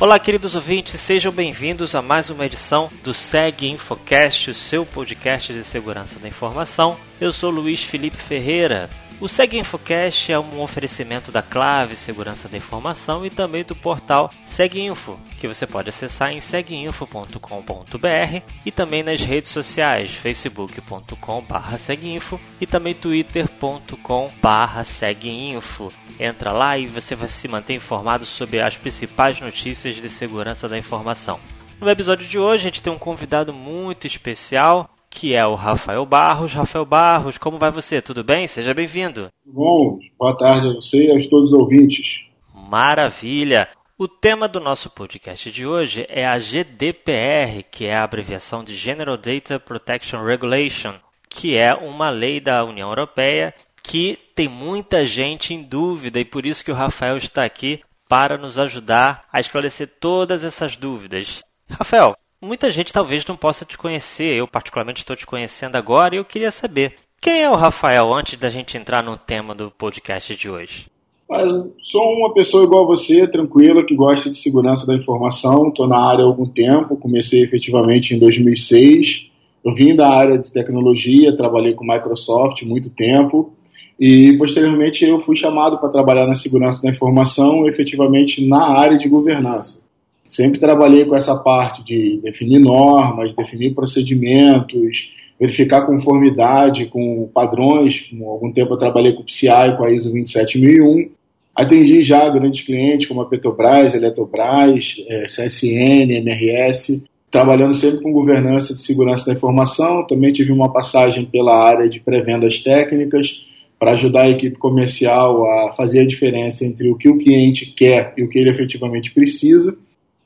Olá, queridos ouvintes, sejam bem-vindos a mais uma edição do SEG Infocast, o seu podcast de segurança da informação. Eu sou Luiz Felipe Ferreira. O SEG Infocast é um oferecimento da Clave Segurança da Informação e também do portal SegInfo, que você pode acessar em seguinfo.com.br e também nas redes sociais facebook.com.br seguinfo e também twitter.com.br seguinfo. Entra lá e você vai se manter informado sobre as principais notícias de segurança da informação. No episódio de hoje, a gente tem um convidado muito especial, que é o Rafael Barros. Rafael Barros, como vai você? Tudo bem? Seja bem-vindo. Bom, boa tarde a você e a todos os ouvintes. Maravilha! O tema do nosso podcast de hoje é a GDPR, que é a abreviação de General Data Protection Regulation, que é uma lei da União Europeia que tem muita gente em dúvida e por isso que o Rafael está aqui para nos ajudar a esclarecer todas essas dúvidas. Rafael, Muita gente talvez não possa te conhecer, eu particularmente estou te conhecendo agora e eu queria saber quem é o Rafael antes da gente entrar no tema do podcast de hoje. Eu sou uma pessoa igual a você, tranquila, que gosta de segurança da informação. Estou na área há algum tempo, comecei efetivamente em 2006. Eu vim da área de tecnologia, trabalhei com Microsoft muito tempo e posteriormente eu fui chamado para trabalhar na segurança da informação, efetivamente na área de governança. Sempre trabalhei com essa parte de definir normas, definir procedimentos, verificar conformidade com padrões. Algum tempo eu trabalhei com o PCI, com a ISO 27001. Atendi já grandes clientes como a Petrobras, Eletrobras, é, CSN, MRS, trabalhando sempre com governança de segurança da informação. Também tive uma passagem pela área de pré-vendas técnicas para ajudar a equipe comercial a fazer a diferença entre o que o cliente quer e o que ele efetivamente precisa.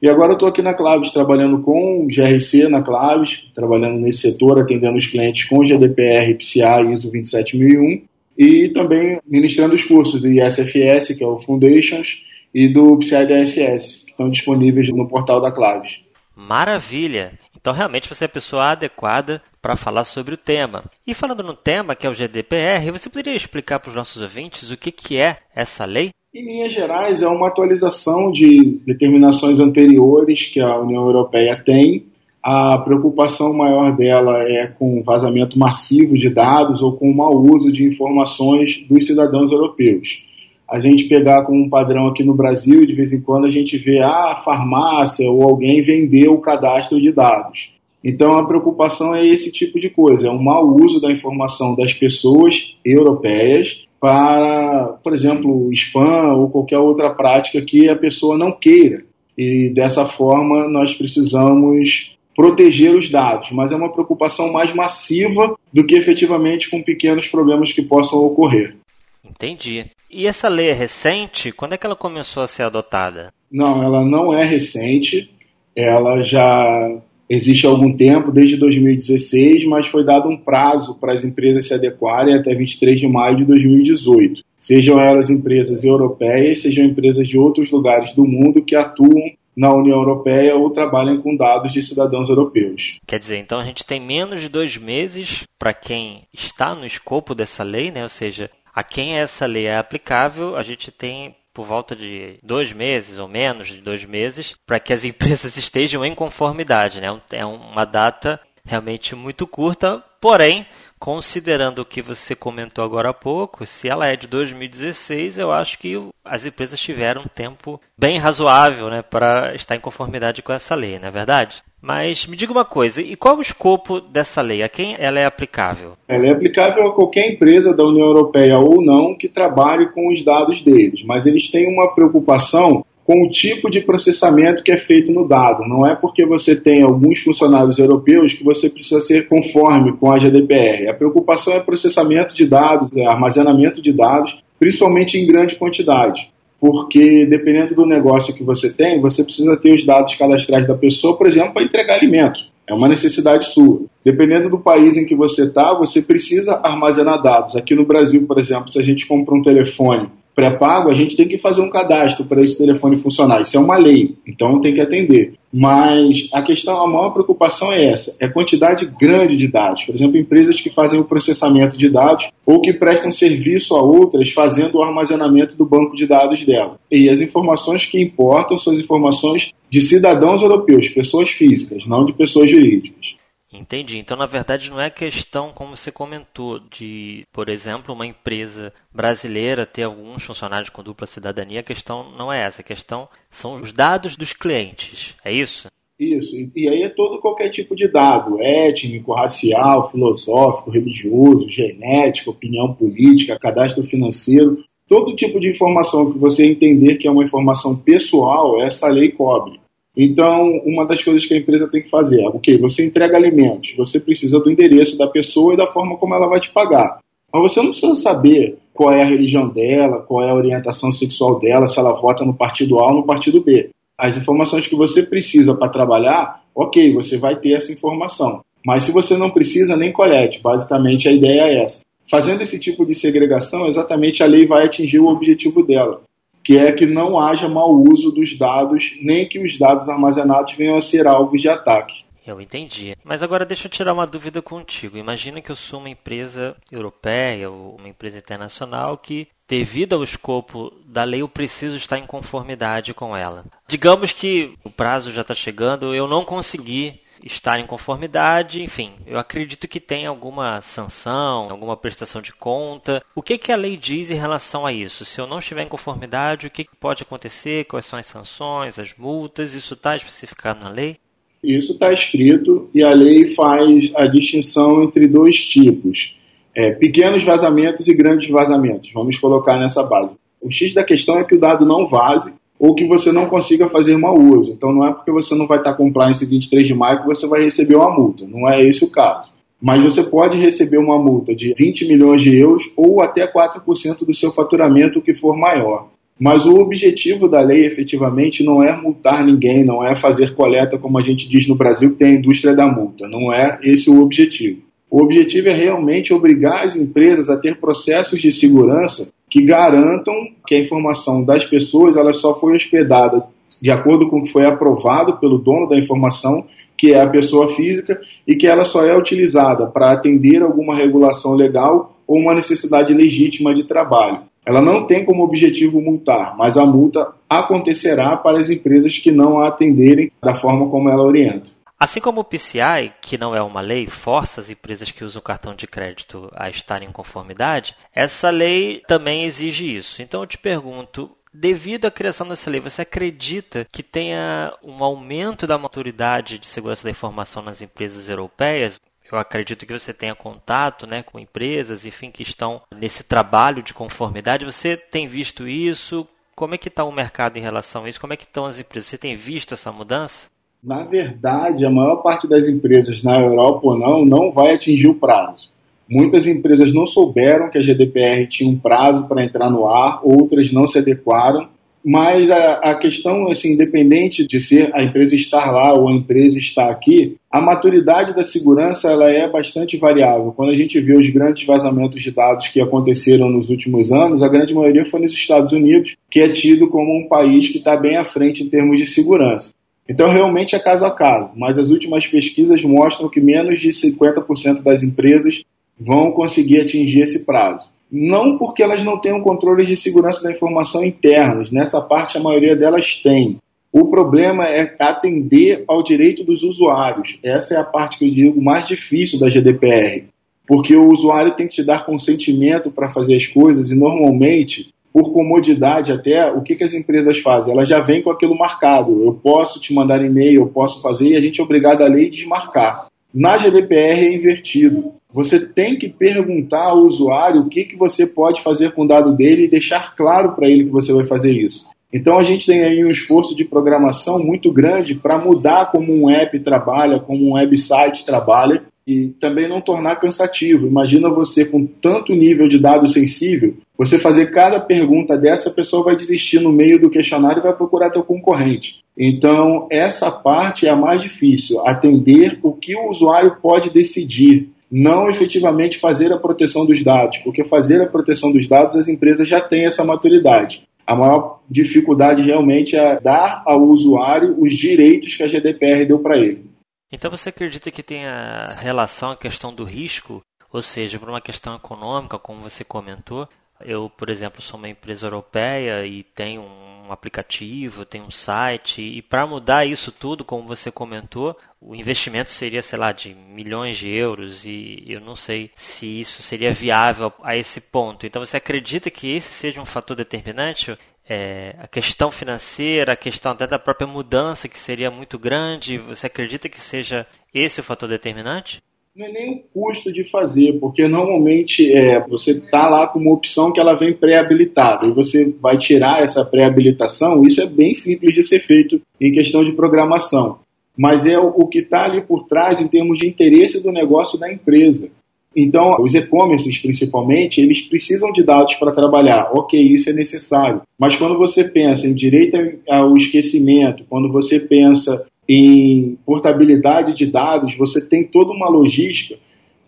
E agora eu estou aqui na Claves, trabalhando com GRC na Claves, trabalhando nesse setor, atendendo os clientes com GDPR, PCI ISO 27001, e também ministrando os cursos do ISFS, que é o Foundations, e do PCI DSS, que estão disponíveis no portal da Claves. Maravilha! Então, realmente, você é a pessoa adequada para falar sobre o tema. E falando no tema, que é o GDPR, você poderia explicar para os nossos ouvintes o que, que é essa lei? Em linhas gerais, é uma atualização de determinações anteriores que a União Europeia tem. A preocupação maior dela é com vazamento massivo de dados ou com o mau uso de informações dos cidadãos europeus. A gente pegar como um padrão aqui no Brasil, de vez em quando a gente vê ah, a farmácia ou alguém vender o cadastro de dados. Então a preocupação é esse tipo de coisa, é um mau uso da informação das pessoas europeias para, por exemplo, spam ou qualquer outra prática que a pessoa não queira. E dessa forma nós precisamos proteger os dados, mas é uma preocupação mais massiva do que efetivamente com pequenos problemas que possam ocorrer. Entendi. E essa lei é recente? Quando é que ela começou a ser adotada? Não, ela não é recente. Ela já existe há algum tempo, desde 2016, mas foi dado um prazo para as empresas se adequarem até 23 de maio de 2018. Sejam elas empresas europeias, sejam empresas de outros lugares do mundo que atuam na União Europeia ou trabalham com dados de cidadãos europeus. Quer dizer, então a gente tem menos de dois meses para quem está no escopo dessa lei, né? ou seja, a quem essa lei é aplicável, a gente tem por volta de dois meses ou menos de dois meses para que as empresas estejam em conformidade. Né? É uma data realmente muito curta, porém, considerando o que você comentou agora há pouco, se ela é de 2016, eu acho que as empresas tiveram um tempo bem razoável né, para estar em conformidade com essa lei, não é verdade? Mas me diga uma coisa, e qual é o escopo dessa lei? A quem ela é aplicável? Ela é aplicável a qualquer empresa da União Europeia ou não que trabalhe com os dados deles, mas eles têm uma preocupação com o tipo de processamento que é feito no dado. Não é porque você tem alguns funcionários europeus que você precisa ser conforme com a GDPR. A preocupação é processamento de dados, é armazenamento de dados, principalmente em grande quantidade porque dependendo do negócio que você tem, você precisa ter os dados cadastrais da pessoa, por exemplo, para entregar alimento. É uma necessidade sua. Dependendo do país em que você está, você precisa armazenar dados. Aqui no Brasil, por exemplo, se a gente compra um telefone pré-pago, a gente tem que fazer um cadastro para esse telefone funcionar. Isso é uma lei, então tem que atender. Mas a questão, a maior preocupação é essa: é quantidade grande de dados. Por exemplo, empresas que fazem o processamento de dados ou que prestam serviço a outras fazendo o armazenamento do banco de dados dela. E as informações que importam são as informações de cidadãos europeus, pessoas físicas, não de pessoas jurídicas. Entendi. Então, na verdade, não é questão, como você comentou, de, por exemplo, uma empresa brasileira ter alguns funcionários com dupla cidadania. A questão não é essa. A questão são os dados dos clientes. É isso? Isso. E aí é todo qualquer tipo de dado: étnico, racial, filosófico, religioso, genético, opinião política, cadastro financeiro. Todo tipo de informação que você entender que é uma informação pessoal, essa lei cobre. Então, uma das coisas que a empresa tem que fazer é, ok, você entrega alimentos, você precisa do endereço da pessoa e da forma como ela vai te pagar. Mas você não precisa saber qual é a religião dela, qual é a orientação sexual dela, se ela vota no partido A ou no partido B. As informações que você precisa para trabalhar, ok, você vai ter essa informação. Mas se você não precisa, nem colete. Basicamente, a ideia é essa. Fazendo esse tipo de segregação, exatamente a lei vai atingir o objetivo dela que é que não haja mau uso dos dados, nem que os dados armazenados venham a ser alvos de ataque. Eu entendi. Mas agora deixa eu tirar uma dúvida contigo. Imagina que eu sou uma empresa europeia ou uma empresa internacional que, devido ao escopo da lei, eu preciso estar em conformidade com ela. Digamos que o prazo já está chegando, eu não consegui estar em conformidade, enfim, eu acredito que tem alguma sanção, alguma prestação de conta. O que, que a lei diz em relação a isso? Se eu não estiver em conformidade, o que, que pode acontecer? Quais são as sanções, as multas? Isso está especificado na lei? Isso está escrito e a lei faz a distinção entre dois tipos: é, pequenos vazamentos e grandes vazamentos. Vamos colocar nessa base. O X da questão é que o dado não vaze ou que você não consiga fazer mau uso. Então não é porque você não vai estar compliance 23 de maio que você vai receber uma multa. Não é esse o caso. Mas você pode receber uma multa de 20 milhões de euros ou até 4% do seu faturamento, o que for maior. Mas o objetivo da lei, efetivamente, não é multar ninguém, não é fazer coleta, como a gente diz no Brasil, que tem a indústria da multa. Não é esse o objetivo. O objetivo é realmente obrigar as empresas a ter processos de segurança que garantam que a informação das pessoas ela só foi hospedada de acordo com o que foi aprovado pelo dono da informação, que é a pessoa física, e que ela só é utilizada para atender alguma regulação legal ou uma necessidade legítima de trabalho. Ela não tem como objetivo multar, mas a multa acontecerá para as empresas que não a atenderem da forma como ela orienta. Assim como o PCI, que não é uma lei, força as empresas que usam cartão de crédito a estarem em conformidade, essa lei também exige isso. Então eu te pergunto, devido à criação dessa lei, você acredita que tenha um aumento da maturidade de segurança da informação nas empresas europeias? Eu acredito que você tenha contato né, com empresas, enfim, que estão nesse trabalho de conformidade. Você tem visto isso? Como é que está o mercado em relação a isso? Como é que estão as empresas? Você tem visto essa mudança? Na verdade, a maior parte das empresas na Europa ou não, não vai atingir o prazo. Muitas empresas não souberam que a GDPR tinha um prazo para entrar no ar, outras não se adequaram. Mas a, a, questão, assim, independente de ser a empresa estar lá ou a empresa estar aqui, a maturidade da segurança ela é bastante variável. Quando a gente vê os grandes vazamentos de dados que aconteceram nos últimos anos, a grande maioria foi nos Estados Unidos, que é tido como um país que está bem à frente em termos de segurança. Então, realmente é caso a caso, mas as últimas pesquisas mostram que menos de 50% das empresas vão conseguir atingir esse prazo. Não porque elas não tenham controles de segurança da informação internos, nessa parte a maioria delas tem. O problema é atender ao direito dos usuários. Essa é a parte que eu digo mais difícil da GDPR, porque o usuário tem que te dar consentimento para fazer as coisas e normalmente por comodidade até, o que, que as empresas fazem? Elas já vêm com aquilo marcado. Eu posso te mandar e-mail, eu posso fazer, e a gente é obrigado a lei desmarcar. Na GDPR é invertido. Você tem que perguntar ao usuário o que, que você pode fazer com o dado dele e deixar claro para ele que você vai fazer isso. Então a gente tem aí um esforço de programação muito grande para mudar como um app trabalha, como um website trabalha e também não tornar cansativo. Imagina você com tanto nível de dado sensível, você fazer cada pergunta dessa, a pessoa vai desistir no meio do questionário e vai procurar teu concorrente. Então, essa parte é a mais difícil, atender o que o usuário pode decidir. não efetivamente fazer a proteção dos dados, porque fazer a proteção dos dados as empresas já têm essa maturidade. A maior dificuldade realmente é dar ao usuário os direitos que a GDPR deu para ele. Então você acredita que tem a relação a questão do risco, ou seja, por uma questão econômica, como você comentou? Eu, por exemplo, sou uma empresa europeia e tenho um aplicativo, tenho um site, e para mudar isso tudo, como você comentou, o investimento seria, sei lá, de milhões de euros e eu não sei se isso seria viável a esse ponto. Então você acredita que esse seja um fator determinante? É, a questão financeira, a questão até da própria mudança que seria muito grande, você acredita que seja esse o fator determinante? Não é nem o custo de fazer, porque normalmente é, você está lá com uma opção que ela vem pré-habilitada e você vai tirar essa pré-habilitação. Isso é bem simples de ser feito em questão de programação mas é o, que está ali por trás em termos de interesse do negócio da empresa. Então, os e-commerces, principalmente, eles precisam de dados para trabalhar. Ok, isso é necessário. Mas quando você pensa em direito ao esquecimento, quando você pensa em portabilidade de dados, você tem toda uma logística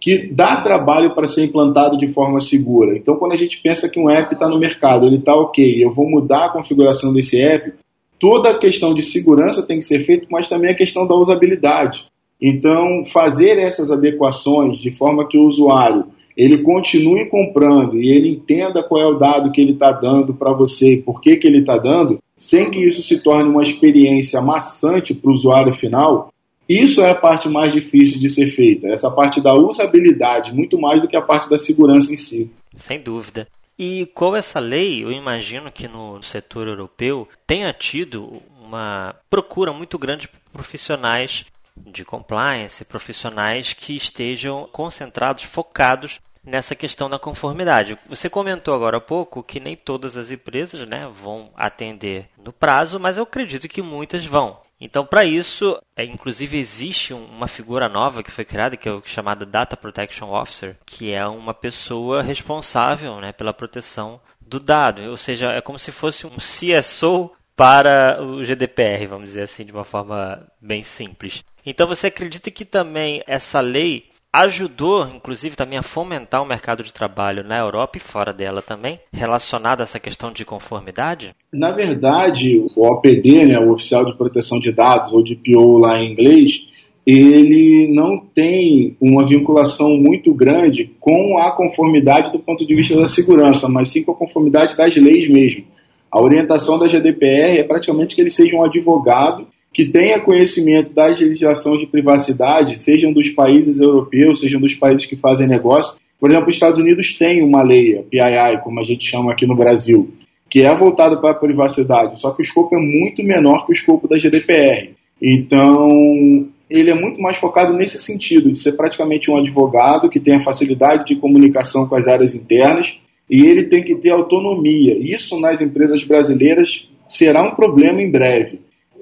que dá trabalho para ser implantado de forma segura. Então, quando a gente pensa que um app está no mercado, ele está ok, eu vou mudar a configuração desse app, toda a questão de segurança tem que ser feita, mas também a questão da usabilidade. Então, fazer essas adequações de forma que o usuário ele continue comprando e ele entenda qual é o dado que ele está dando para você por que, que ele está dando, sem que isso se torne uma experiência maçante para o usuário final, isso é a parte mais difícil de ser feita. Essa parte da usabilidade, muito mais do que a parte da segurança em si. Sem dúvida. E com essa lei, eu imagino que no setor europeu tenha tido uma procura muito grande por profissionais de compliance, profissionais que estejam concentrados, focados nessa questão da conformidade. Você comentou agora há pouco que nem todas as empresas né, vão atender no prazo, mas eu acredito que muitas vão. Então, para isso, é, inclusive existe uma figura nova que foi criada, que é o chamado Data Protection Officer, que é uma pessoa responsável né, pela proteção do dado. Ou seja, é como se fosse um CSO para o GDPR, vamos dizer assim, de uma forma bem simples. Então, você acredita que também essa lei ajudou, inclusive, também a fomentar o mercado de trabalho na Europa e fora dela também, relacionado a essa questão de conformidade? Na verdade, o OPD, né, o Oficial de Proteção de Dados, ou DPO lá em inglês, ele não tem uma vinculação muito grande com a conformidade do ponto de vista da segurança, mas sim com a conformidade das leis mesmo. A orientação da GDPR é praticamente que ele seja um advogado que tenha conhecimento das legislações de privacidade, sejam dos países europeus, sejam dos países que fazem negócio. Por exemplo, os Estados Unidos têm uma lei, a PII, como a gente chama aqui no Brasil, que é voltada para a privacidade, só que o escopo é muito menor que o escopo da GDPR. Então, ele é muito mais focado nesse sentido, de ser praticamente um advogado que tenha facilidade de comunicação com as áreas internas e ele tem que ter autonomia. Isso nas empresas brasileiras será um problema em breve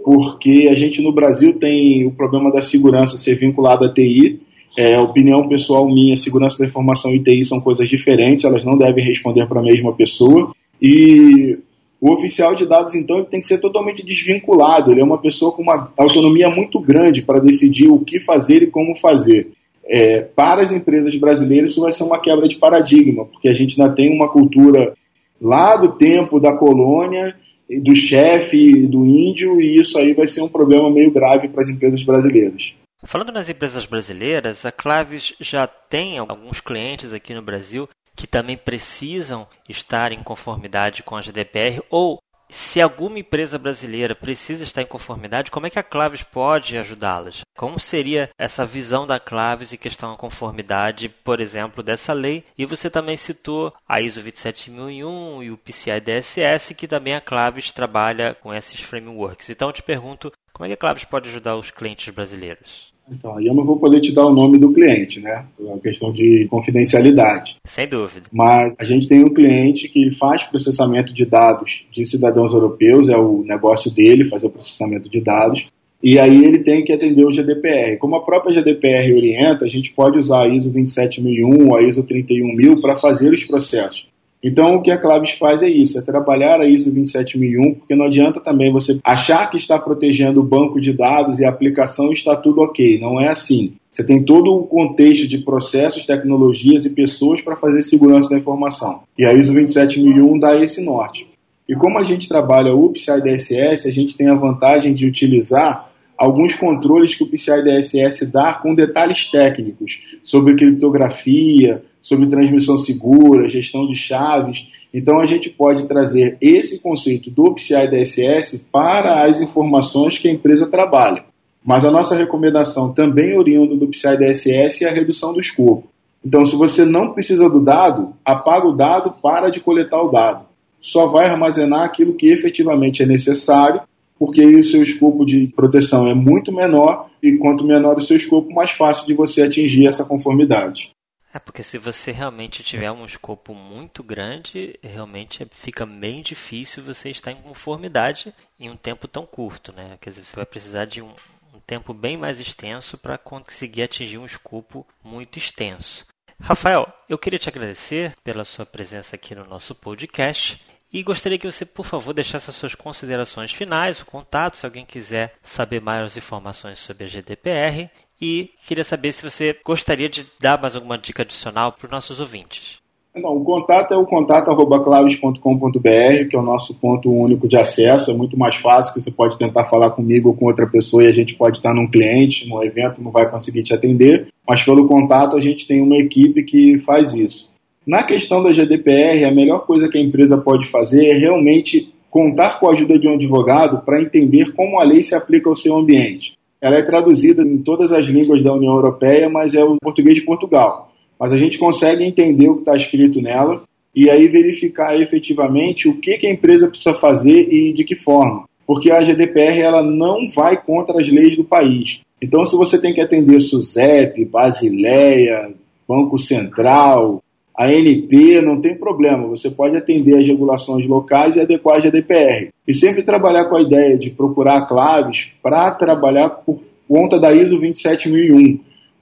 porque a gente no Brasil tem o problema da segurança ser vinculada à TI. É, opinião pessoal minha, segurança da informação e TI são coisas diferentes, elas não devem responder para a mesma pessoa. E o oficial de dados, então, tem que ser totalmente desvinculado. Ele é uma pessoa com uma autonomia muito grande para decidir o que fazer e como fazer. É, para as empresas brasileiras, isso vai ser uma quebra de paradigma, porque a gente ainda tem uma cultura lá do tempo da colônia do chefe, do índio, e isso aí vai ser um problema meio grave para as empresas brasileiras. Falando nas empresas brasileiras, a Claves já tem alguns clientes aqui no Brasil que também precisam estar em conformidade com a GDPR ou se alguma empresa brasileira precisa estar em conformidade, como é que a Claves pode ajudá-las? Como seria essa visão da Claves em questão de conformidade, por exemplo, dessa lei? E você também citou a ISO 27001 e o PCI DSS, que também a Claves trabalha com esses frameworks. Então eu te pergunto, como é que a Claves pode ajudar os clientes brasileiros? Então, aí eu não vou poder te dar o nome do cliente, né? É uma questão de confidencialidade. Sem dúvida. Mas a gente tem um cliente que faz processamento de dados de cidadãos europeus, é o negócio dele, fazer o processamento de dados. E aí ele tem que atender o GDPR. Como a própria GDPR orienta, a gente pode usar a ISO 27001 ou a ISO 31000 para fazer os processos. Então, o que a Claves faz é isso, é trabalhar a ISO 27001, porque não adianta também você achar que está protegendo o banco de dados e a aplicação está tudo ok. Não é assim. Você tem todo o contexto de processos, tecnologias e pessoas para fazer segurança da informação. E a ISO 27001 dá esse norte. E como a gente trabalha o PCI DSS, a gente tem a vantagem de utilizar alguns controles que o PCI DSS dá com detalhes técnicos sobre criptografia, sobre transmissão segura, gestão de chaves. Então a gente pode trazer esse conceito do PCI DSS para as informações que a empresa trabalha. Mas a nossa recomendação também oriunda do PCI DSS é a redução do escopo. Então, se você não precisa do dado, apaga o dado, para de coletar o dado. Só vai armazenar aquilo que efetivamente é necessário porque aí o seu escopo de proteção é muito menor e quanto menor o seu escopo, mais fácil de você atingir essa conformidade. É porque se você realmente tiver um escopo muito grande, realmente fica bem difícil você estar em conformidade em um tempo tão curto, né? Quer dizer, você vai precisar de um, um tempo bem mais extenso para conseguir atingir um escopo muito extenso. Rafael, eu queria te agradecer pela sua presença aqui no nosso podcast e gostaria que você, por favor, deixasse as suas considerações finais, o contato, se alguém quiser saber mais informações sobre a GDPR. E queria saber se você gostaria de dar mais alguma dica adicional para os nossos ouvintes. Não, o contato é o contato.claves.com.br, que é o nosso ponto único de acesso. É muito mais fácil, que você pode tentar falar comigo ou com outra pessoa e a gente pode estar num cliente, num evento, não vai conseguir te atender. Mas pelo contato a gente tem uma equipe que faz isso. Na questão da GDPR, a melhor coisa que a empresa pode fazer é realmente contar com a ajuda de um advogado para entender como a lei se aplica ao seu ambiente. Ela é traduzida em todas as línguas da União Europeia, mas é o português de Portugal. Mas a gente consegue entender o que está escrito nela e aí verificar efetivamente o que, que a empresa precisa fazer e de que forma. Porque a GDPR ela não vai contra as leis do país. Então, se você tem que atender SUSEP, Basileia, Banco Central, a ANP não tem problema, você pode atender as regulações locais e adequar a GDPR. E sempre trabalhar com a ideia de procurar claves para trabalhar por conta da ISO 27001,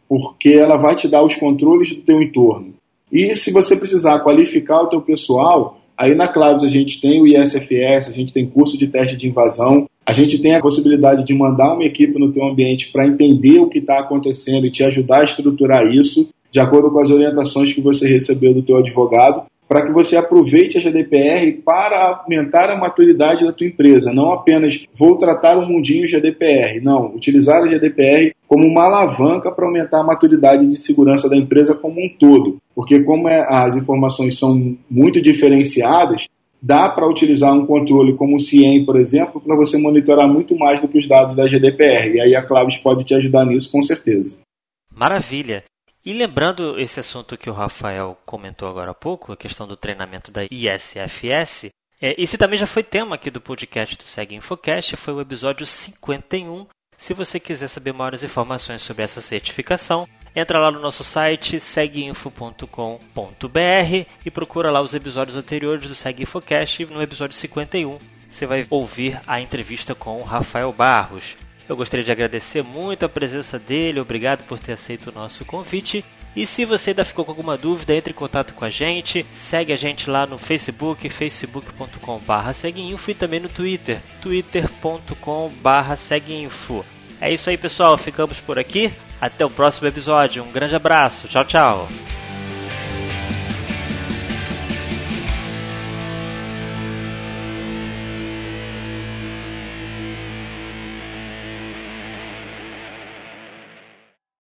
porque ela vai te dar os controles do teu entorno. E se você precisar qualificar o teu pessoal, aí na Claves a gente tem o ISFS, a gente tem curso de teste de invasão, a gente tem a possibilidade de mandar uma equipe no teu ambiente para entender o que está acontecendo e te ajudar a estruturar isso de acordo com as orientações que você recebeu do teu advogado, para que você aproveite a GDPR para aumentar a maturidade da tua empresa, não apenas vou tratar o mundinho GDPR, não, utilizar a GDPR como uma alavanca para aumentar a maturidade de segurança da empresa como um todo, porque como é, as informações são muito diferenciadas, dá para utilizar um controle como o CIEM, por exemplo, para você monitorar muito mais do que os dados da GDPR, e aí a Claves pode te ajudar nisso com certeza. Maravilha. E lembrando esse assunto que o Rafael comentou agora há pouco, a questão do treinamento da ISFS, é, esse também já foi tema aqui do podcast do Segue Infocast, foi o episódio 51. Se você quiser saber maiores informações sobre essa certificação, entra lá no nosso site segueinfo.com.br e procura lá os episódios anteriores do Segue Infocast no episódio 51 você vai ouvir a entrevista com o Rafael Barros. Eu gostaria de agradecer muito a presença dele, obrigado por ter aceito o nosso convite. E se você ainda ficou com alguma dúvida, entre em contato com a gente, segue a gente lá no Facebook, facebook.com.br seguinfo e também no Twitter, twitter.com.br seguinfo. É isso aí pessoal, ficamos por aqui, até o próximo episódio, um grande abraço, tchau tchau!